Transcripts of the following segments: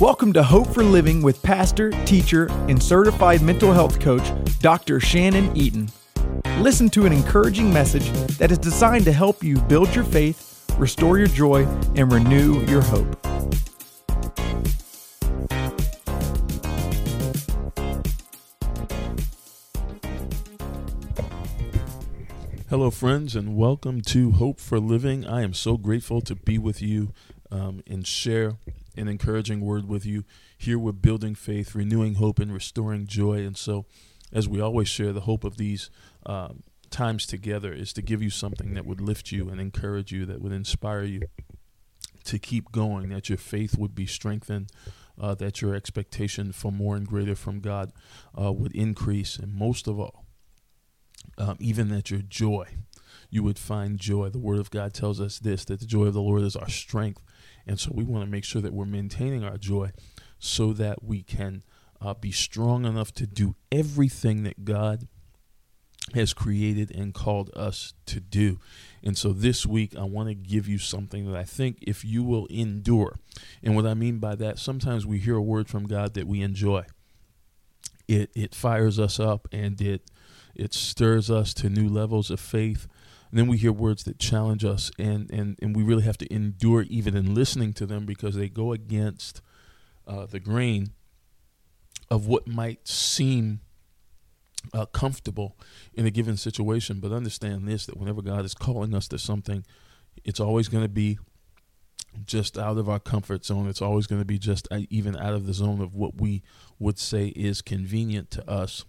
Welcome to Hope for Living with pastor, teacher, and certified mental health coach, Dr. Shannon Eaton. Listen to an encouraging message that is designed to help you build your faith, restore your joy, and renew your hope. Hello, friends, and welcome to Hope for Living. I am so grateful to be with you um, and share an encouraging word with you. Here we're building faith, renewing hope, and restoring joy. And so, as we always share, the hope of these um, times together is to give you something that would lift you and encourage you, that would inspire you to keep going, that your faith would be strengthened, uh, that your expectation for more and greater from God uh, would increase, and most of all, um, even that your joy, you would find joy. The Word of God tells us this that the joy of the Lord is our strength. And so we want to make sure that we're maintaining our joy so that we can uh, be strong enough to do everything that God has created and called us to do. And so this week, I want to give you something that I think if you will endure, and what I mean by that, sometimes we hear a word from God that we enjoy. It, it fires us up and it it stirs us to new levels of faith and then we hear words that challenge us, and, and, and we really have to endure even in listening to them because they go against uh, the grain of what might seem uh, comfortable in a given situation. But understand this that whenever God is calling us to something, it's always going to be just out of our comfort zone. It's always going to be just uh, even out of the zone of what we would say is convenient to us.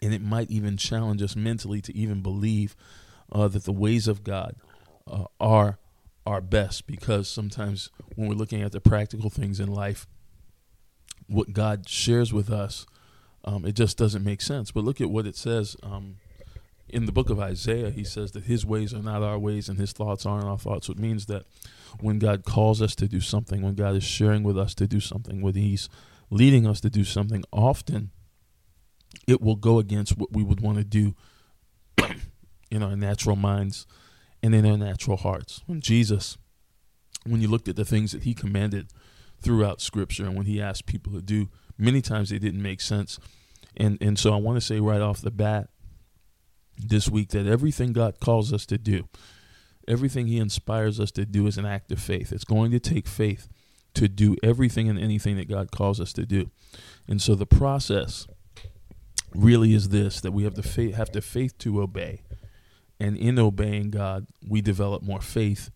And it might even challenge us mentally to even believe uh, that the ways of God uh, are are best because sometimes when we're looking at the practical things in life, what God shares with us, um, it just doesn't make sense. But look at what it says um, in the book of Isaiah. He says that His ways are not our ways and His thoughts aren't our thoughts. Which means that when God calls us to do something, when God is sharing with us to do something, when He's leading us to do something, often it will go against what we would want to do in our natural minds and in our natural hearts. When Jesus, when you looked at the things that he commanded throughout Scripture and when he asked people to do, many times they didn't make sense. And and so I want to say right off the bat this week that everything God calls us to do, everything he inspires us to do is an act of faith. It's going to take faith to do everything and anything that God calls us to do. And so the process really is this that we have to faith, have the faith to obey and in obeying God, we develop more faith,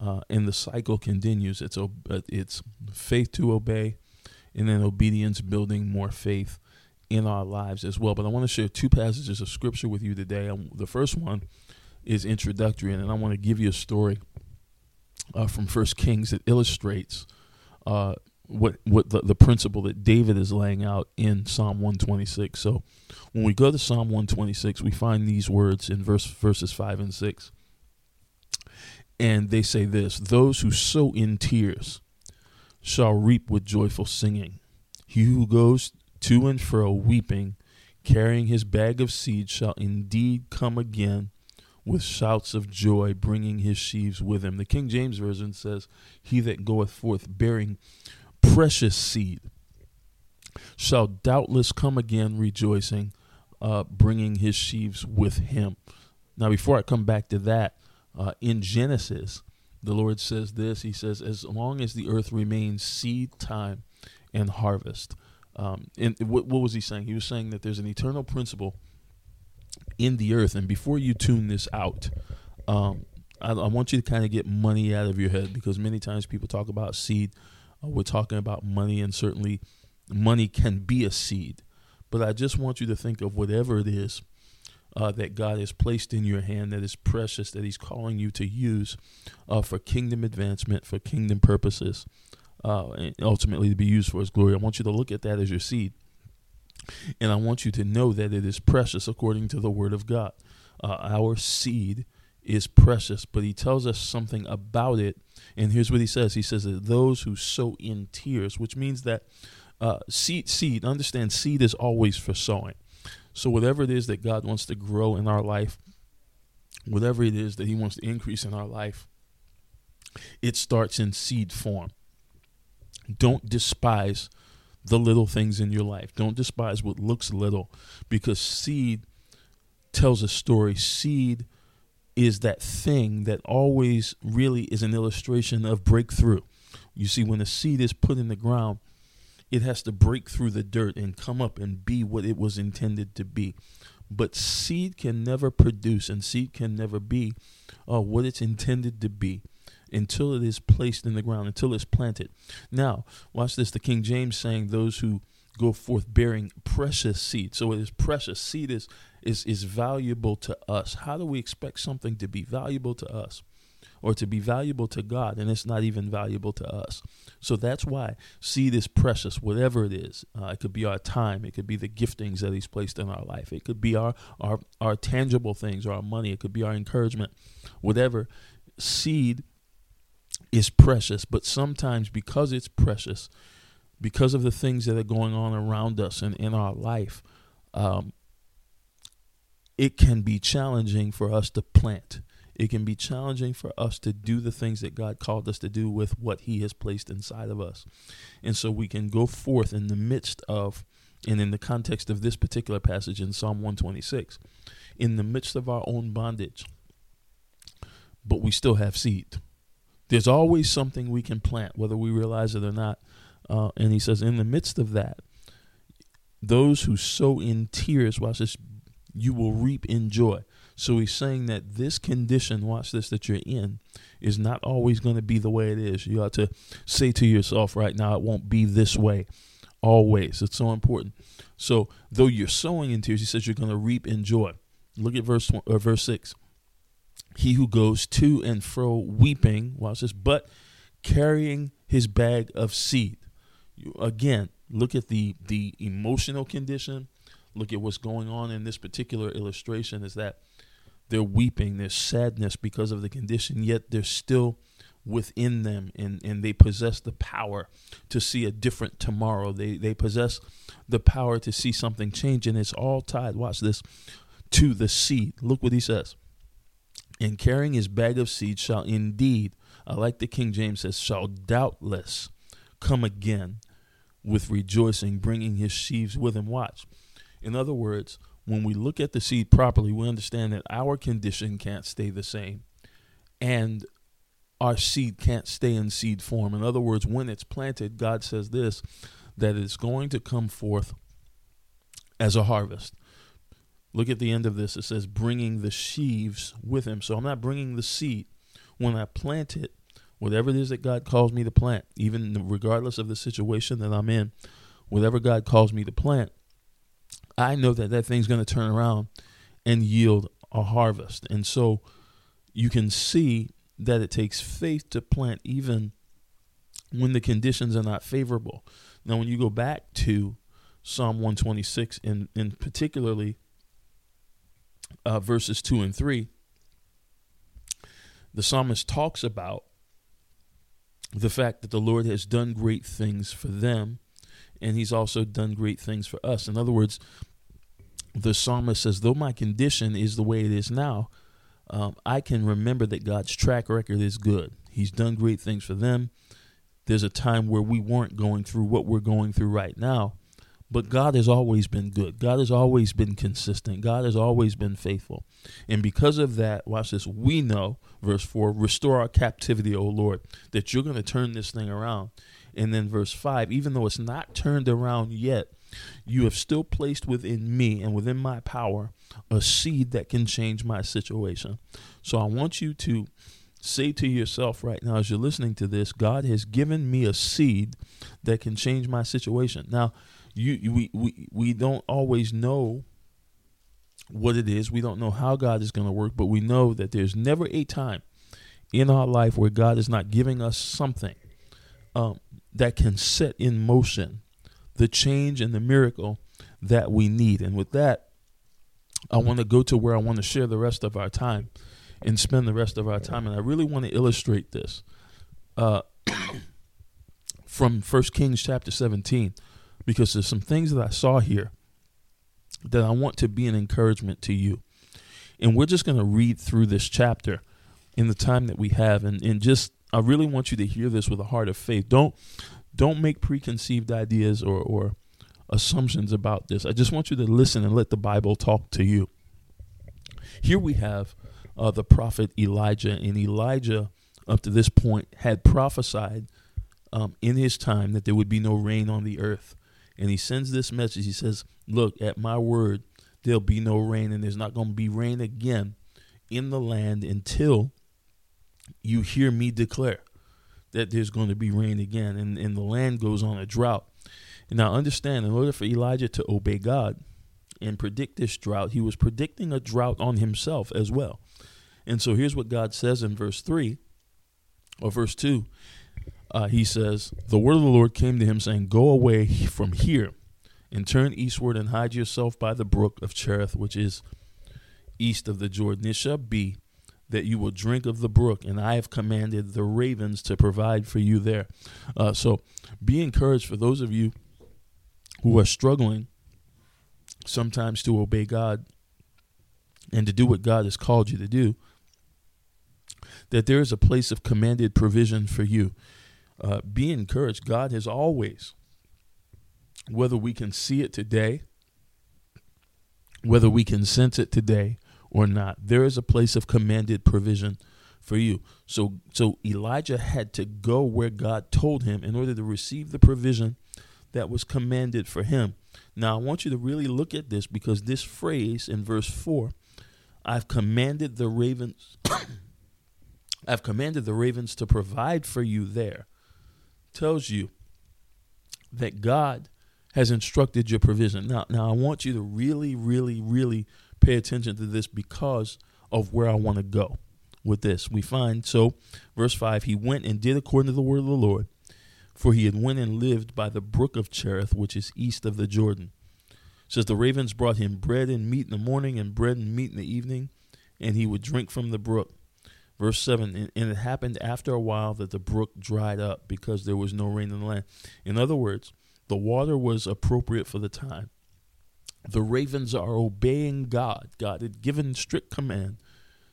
uh, and the cycle continues. It's it's faith to obey, and then obedience building more faith in our lives as well. But I want to share two passages of scripture with you today. Um, the first one is introductory, and I want to give you a story uh, from First Kings that illustrates uh, what what the, the principle that David is laying out in Psalm 126. So when we go to Psalm 126, we find these words in verse verses 5 and 6. And they say this, those who sow in tears shall reap with joyful singing. He who goes to and fro weeping, carrying his bag of seed shall indeed come again with shouts of joy, bringing his sheaves with him. The King James Version says, He that goeth forth bearing precious seed shall doubtless come again rejoicing, uh, bringing his sheaves with him. Now, before I come back to that, uh, in Genesis, the Lord says this He says, As long as the earth remains seed time and harvest. Um, and what, what was he saying? He was saying that there's an eternal principle in the earth. And before you tune this out, um, I, I want you to kind of get money out of your head because many times people talk about seed uh, we're talking about money, and certainly money can be a seed. But I just want you to think of whatever it is uh, that God has placed in your hand that is precious, that He's calling you to use uh, for kingdom advancement, for kingdom purposes, uh, and ultimately to be used for His glory. I want you to look at that as your seed. And I want you to know that it is precious according to the Word of God. Uh, our seed is precious, but he tells us something about it. And here's what he says He says that those who sow in tears, which means that uh, seed, seed, understand seed is always for sowing. So whatever it is that God wants to grow in our life, whatever it is that he wants to increase in our life, it starts in seed form. Don't despise the little things in your life. Don't despise what looks little because seed tells a story. Seed is that thing that always really is an illustration of breakthrough. You see, when a seed is put in the ground, it has to break through the dirt and come up and be what it was intended to be. But seed can never produce and seed can never be uh, what it's intended to be until it is placed in the ground, until it's planted. Now, watch this the King James saying, Those who go forth bearing precious seed. So it is precious. Seed is, is, is valuable to us. How do we expect something to be valuable to us? or to be valuable to God, and it's not even valuable to us. So that's why seed is precious, whatever it is. Uh, it could be our time, it could be the giftings that He's placed in our life, it could be our, our, our tangible things, or our money, it could be our encouragement, whatever. Seed is precious, but sometimes because it's precious, because of the things that are going on around us and in our life, um, it can be challenging for us to plant it can be challenging for us to do the things that God called us to do with what He has placed inside of us. And so we can go forth in the midst of, and in the context of this particular passage in Psalm 126, in the midst of our own bondage, but we still have seed. There's always something we can plant, whether we realize it or not. Uh, and he says, in the midst of that, those who sow in tears, watch this, you will reap in joy. So he's saying that this condition, watch this, that you're in, is not always going to be the way it is. You ought to say to yourself right now, it won't be this way always. It's so important. So though you're sowing in tears, he says you're going to reap in joy. Look at verse or uh, verse six. He who goes to and fro weeping, watch this, but carrying his bag of seed. You, again, look at the the emotional condition. Look at what's going on in this particular illustration. Is that they're weeping, there's sadness because of the condition, yet they're still within them and, and they possess the power to see a different tomorrow. They they possess the power to see something change, and it's all tied, watch this, to the seed. Look what he says. And carrying his bag of seed shall indeed, I like the King James says, shall doubtless come again with rejoicing, bringing his sheaves with him. Watch. In other words, when we look at the seed properly, we understand that our condition can't stay the same. And our seed can't stay in seed form. In other words, when it's planted, God says this that it's going to come forth as a harvest. Look at the end of this. It says, bringing the sheaves with him. So I'm not bringing the seed. When I plant it, whatever it is that God calls me to plant, even regardless of the situation that I'm in, whatever God calls me to plant, I know that that thing's going to turn around and yield a harvest. And so you can see that it takes faith to plant even when the conditions are not favorable. Now, when you go back to Psalm 126, and in particularly uh, verses 2 and 3, the psalmist talks about the fact that the Lord has done great things for them and he's also done great things for us. In other words, the psalmist says, though my condition is the way it is now, um, I can remember that God's track record is good. He's done great things for them. There's a time where we weren't going through what we're going through right now, but God has always been good. God has always been consistent. God has always been faithful. And because of that, watch this, we know, verse 4, restore our captivity, O Lord, that you're going to turn this thing around. And then verse 5 even though it's not turned around yet, you have still placed within me and within my power a seed that can change my situation. So I want you to say to yourself right now as you're listening to this God has given me a seed that can change my situation. Now, you, we, we, we don't always know what it is. We don't know how God is going to work, but we know that there's never a time in our life where God is not giving us something um, that can set in motion the change and the miracle that we need. And with that, I want to go to where I want to share the rest of our time and spend the rest of our time. And I really want to illustrate this uh, from First Kings chapter 17, because there's some things that I saw here that I want to be an encouragement to you. And we're just going to read through this chapter in the time that we have. And, and just, I really want you to hear this with a heart of faith. Don't don't make preconceived ideas or, or assumptions about this. I just want you to listen and let the Bible talk to you. Here we have uh, the prophet Elijah, and Elijah, up to this point, had prophesied um, in his time that there would be no rain on the earth. And he sends this message. He says, Look, at my word, there'll be no rain, and there's not going to be rain again in the land until you hear me declare that there's going to be rain again, and, and the land goes on a drought. And now understand, in order for Elijah to obey God and predict this drought, he was predicting a drought on himself as well. And so here's what God says in verse 3 or verse 2. Uh, he says, The word of the Lord came to him, saying, Go away from here and turn eastward and hide yourself by the brook of Cherith, which is east of the Jordan. It shall be that you will drink of the brook, and I have commanded the ravens to provide for you there. Uh, so be encouraged for those of you who are struggling sometimes to obey God and to do what God has called you to do, that there is a place of commanded provision for you. Uh, be encouraged. God has always, whether we can see it today, whether we can sense it today, or not. There is a place of commanded provision for you. So so Elijah had to go where God told him in order to receive the provision that was commanded for him. Now I want you to really look at this because this phrase in verse 4, I've commanded the ravens I've commanded the ravens to provide for you there tells you that God has instructed your provision. Now now I want you to really really really pay attention to this because of where I want to go with this. We find so verse 5 he went and did according to the word of the Lord for he had went and lived by the brook of Cherith which is east of the Jordan. It says the ravens brought him bread and meat in the morning and bread and meat in the evening and he would drink from the brook. Verse 7 And it happened after a while that the brook dried up because there was no rain in the land. In other words, the water was appropriate for the time the ravens are obeying God. God had given strict command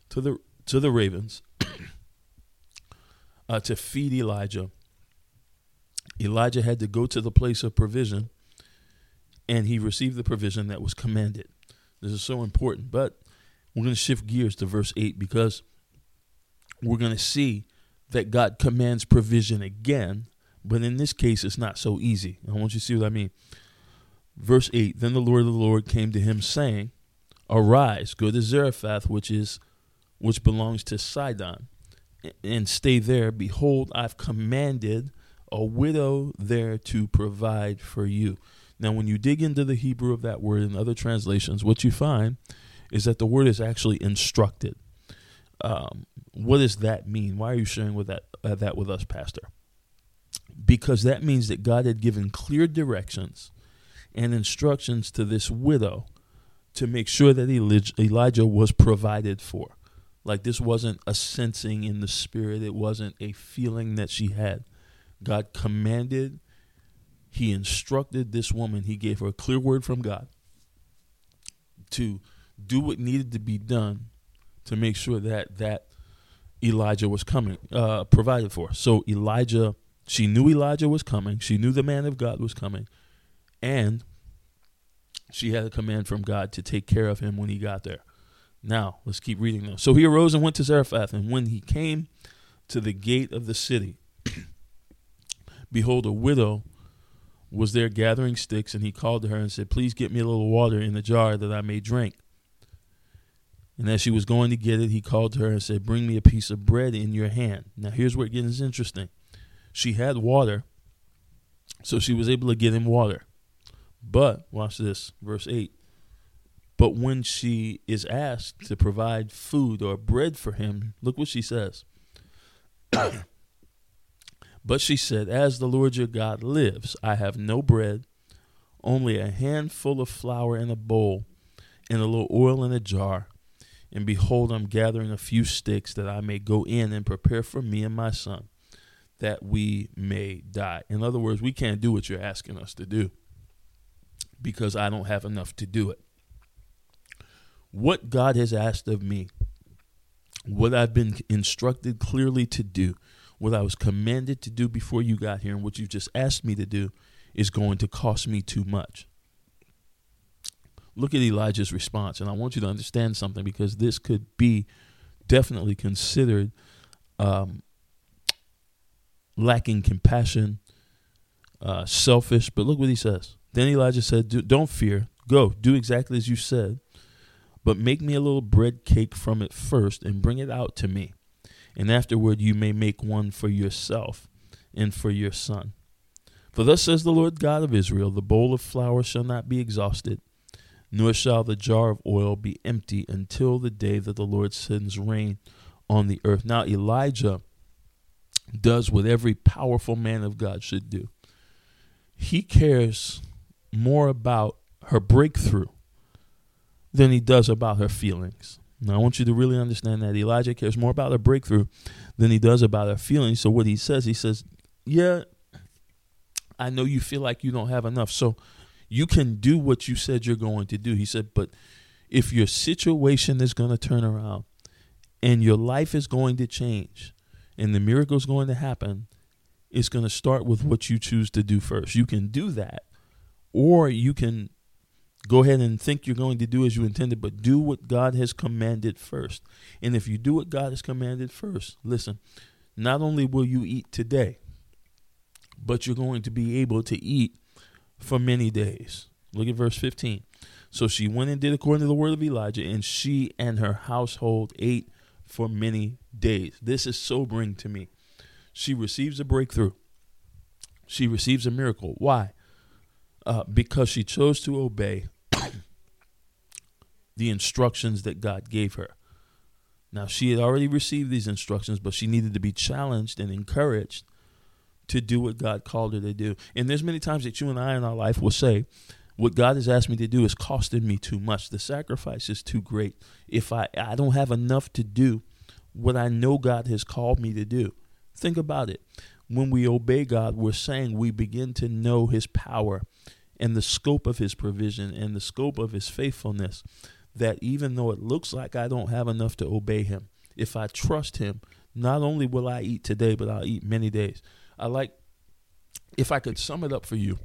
to the to the ravens uh, to feed Elijah. Elijah had to go to the place of provision, and he received the provision that was commanded. This is so important. But we're going to shift gears to verse 8 because we're going to see that God commands provision again, but in this case, it's not so easy. I want you to see what I mean. Verse 8 Then the Lord of the Lord came to him, saying, Arise, go to Zarephath, which is which belongs to Sidon, and stay there. Behold, I've commanded a widow there to provide for you. Now, when you dig into the Hebrew of that word in other translations, what you find is that the word is actually instructed. Um, what does that mean? Why are you sharing with that uh, that with us, Pastor? Because that means that God had given clear directions and instructions to this widow to make sure that Elijah was provided for. Like this wasn't a sensing in the spirit, it wasn't a feeling that she had. God commanded, He instructed this woman, He gave her a clear word from God to do what needed to be done to make sure that that Elijah was coming, uh, provided for. So Elijah, she knew Elijah was coming. She knew the man of God was coming and she had a command from God to take care of him when he got there. Now, let's keep reading now. So he arose and went to Zarephath, and when he came to the gate of the city, behold, a widow was there gathering sticks, and he called to her and said, Please get me a little water in the jar that I may drink. And as she was going to get it, he called to her and said, Bring me a piece of bread in your hand. Now, here's where it gets interesting. She had water, so she was able to get him water. But watch this, verse 8. But when she is asked to provide food or bread for him, look what she says. but she said, As the Lord your God lives, I have no bread, only a handful of flour in a bowl, and a little oil in a jar. And behold, I'm gathering a few sticks that I may go in and prepare for me and my son, that we may die. In other words, we can't do what you're asking us to do because I don't have enough to do it. What God has asked of me, what I've been instructed clearly to do, what I was commanded to do before you got here and what you just asked me to do is going to cost me too much. Look at Elijah's response, and I want you to understand something because this could be definitely considered um, lacking compassion, uh, selfish. But look what he says. Then Elijah said, Don't fear. Go, do exactly as you said, but make me a little bread cake from it first and bring it out to me. And afterward you may make one for yourself and for your son. For thus says the Lord God of Israel The bowl of flour shall not be exhausted, nor shall the jar of oil be empty until the day that the Lord sends rain on the earth. Now, Elijah does what every powerful man of God should do. He cares more about her breakthrough than he does about her feelings. Now, I want you to really understand that Elijah cares more about her breakthrough than he does about her feelings. So, what he says, he says, Yeah, I know you feel like you don't have enough. So, you can do what you said you're going to do. He said, But if your situation is going to turn around and your life is going to change and the miracle is going to happen, it's going to start with what you choose to do first. You can do that, or you can go ahead and think you're going to do as you intended, but do what God has commanded first. And if you do what God has commanded first, listen, not only will you eat today, but you're going to be able to eat for many days. Look at verse 15. So she went and did according to the word of Elijah, and she and her household ate for many days. This is sobering to me. She receives a breakthrough. She receives a miracle. Why? Uh, because she chose to obey the instructions that God gave her. Now, she had already received these instructions, but she needed to be challenged and encouraged to do what God called her to do. And there's many times that you and I in our life will say, what God has asked me to do is costing me too much. The sacrifice is too great. If I, I don't have enough to do what I know God has called me to do. Think about it. When we obey God, we're saying we begin to know His power and the scope of His provision and the scope of His faithfulness. That even though it looks like I don't have enough to obey Him, if I trust Him, not only will I eat today, but I'll eat many days. I like, if I could sum it up for you,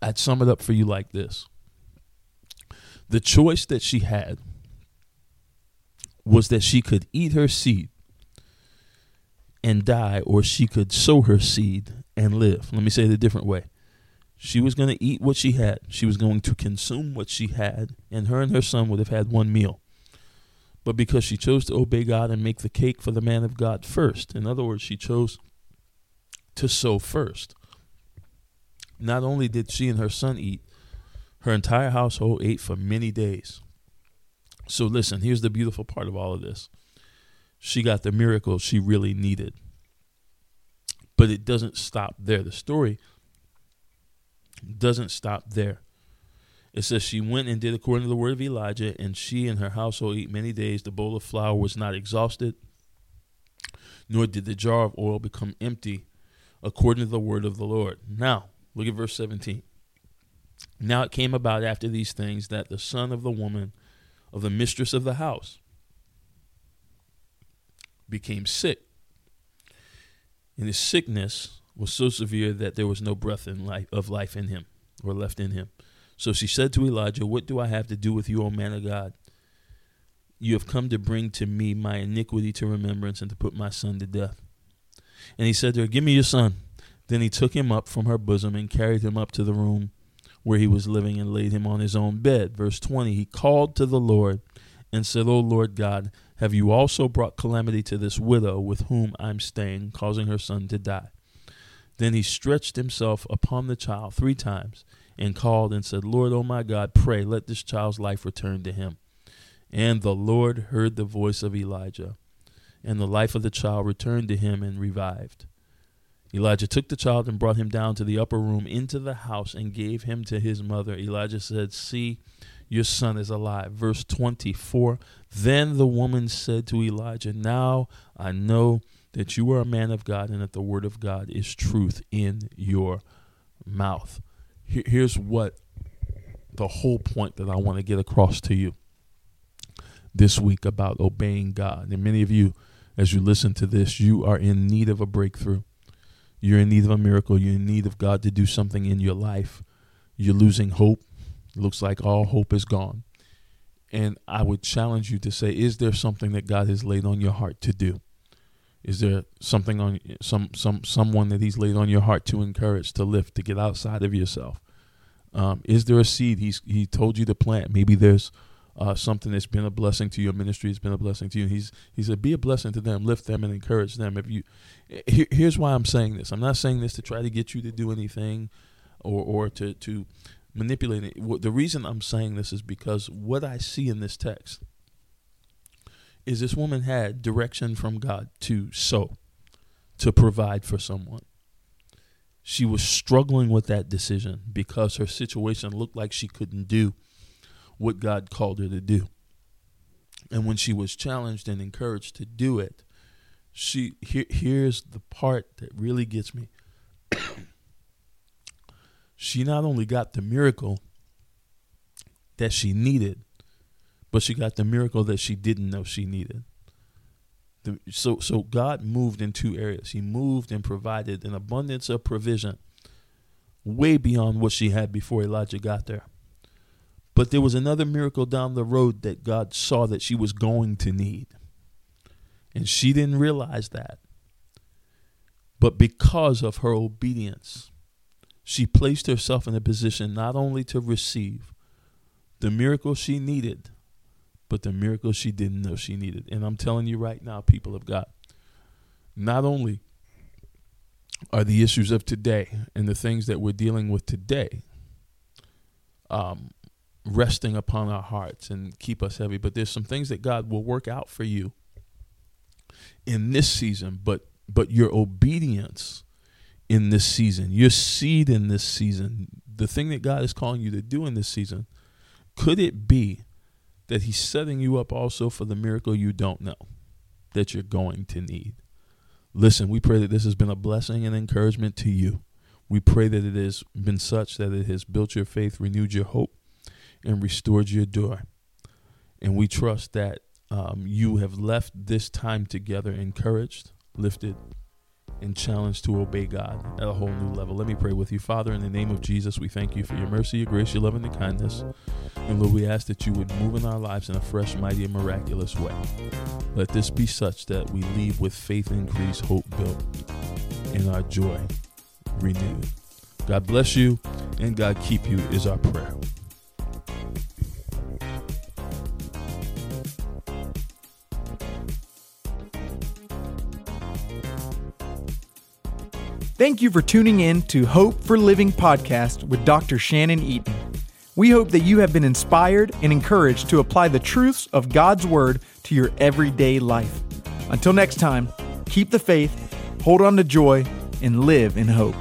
I'd sum it up for you like this the choice that she had was that she could eat her seed and die, or she could sow her seed and live. Let me say it a different way. She was going to eat what she had, she was going to consume what she had, and her and her son would have had one meal. But because she chose to obey God and make the cake for the man of God first, in other words, she chose to sow first. Not only did she and her son eat, her entire household ate for many days. So, listen, here's the beautiful part of all of this she got the miracle she really needed. But it doesn't stop there. The story doesn't stop there. It says she went and did according to the word of Elijah, and she and her household ate many days. The bowl of flour was not exhausted, nor did the jar of oil become empty, according to the word of the Lord. Now, look at verse 17. Now it came about after these things that the son of the woman of the mistress of the house became sick. And his sickness was so severe that there was no breath in life, of life in him or left in him. So she said to Elijah, What do I have to do with you, O man of God? You have come to bring to me my iniquity to remembrance and to put my son to death. And he said to her, Give me your son. Then he took him up from her bosom and carried him up to the room where he was living and laid him on his own bed. Verse 20 He called to the Lord and said, O Lord God, have you also brought calamity to this widow with whom I'm staying, causing her son to die? Then he stretched himself upon the child three times and called and said, Lord, O my God, pray, let this child's life return to him. And the Lord heard the voice of Elijah, and the life of the child returned to him and revived. Elijah took the child and brought him down to the upper room into the house and gave him to his mother. Elijah said, See, your son is alive. Verse 24 Then the woman said to Elijah, Now I know that you are a man of God and that the word of God is truth in your mouth. Here's what the whole point that I want to get across to you this week about obeying God. And many of you as you listen to this, you are in need of a breakthrough. You're in need of a miracle. You're in need of God to do something in your life. You're losing hope. It looks like all hope is gone. And I would challenge you to say, is there something that God has laid on your heart to do? Is there something on some some someone that He's laid on your heart to encourage, to lift, to get outside of yourself? Um, is there a seed He's He told you to plant? Maybe there's uh, something that's been a blessing to your ministry, has been a blessing to you. He's he said, be a blessing to them, lift them, and encourage them. If you, here, here's why I'm saying this. I'm not saying this to try to get you to do anything, or or to to manipulate it. The reason I'm saying this is because what I see in this text is this woman had direction from God to sow, to provide for someone. She was struggling with that decision because her situation looked like she couldn't do what God called her to do. And when she was challenged and encouraged to do it, she here, here's the part that really gets me. she not only got the miracle that she needed, but she got the miracle that she didn't know she needed. The, so so God moved in two areas. He moved and provided an abundance of provision way beyond what she had before Elijah got there. But there was another miracle down the road that God saw that she was going to need. And she didn't realize that. But because of her obedience, she placed herself in a position not only to receive the miracle she needed, but the miracle she didn't know she needed. And I'm telling you right now, people of God, not only are the issues of today and the things that we're dealing with today um, resting upon our hearts and keep us heavy. But there's some things that God will work out for you in this season, but but your obedience in this season, your seed in this season, the thing that God is calling you to do in this season, could it be that He's setting you up also for the miracle you don't know that you're going to need? Listen, we pray that this has been a blessing and encouragement to you. We pray that it has been such that it has built your faith, renewed your hope, and restored your joy. And we trust that um, you have left this time together encouraged, lifted, and challenged to obey God at a whole new level. Let me pray with you. Father, in the name of Jesus, we thank you for your mercy, your grace, your love, and your kindness. And Lord, we ask that you would move in our lives in a fresh, mighty, and miraculous way. Let this be such that we leave with faith increased, hope built, and our joy renewed. God bless you and God keep you is our prayer. Thank you for tuning in to Hope for Living podcast with Dr. Shannon Eaton. We hope that you have been inspired and encouraged to apply the truths of God's Word to your everyday life. Until next time, keep the faith, hold on to joy, and live in hope.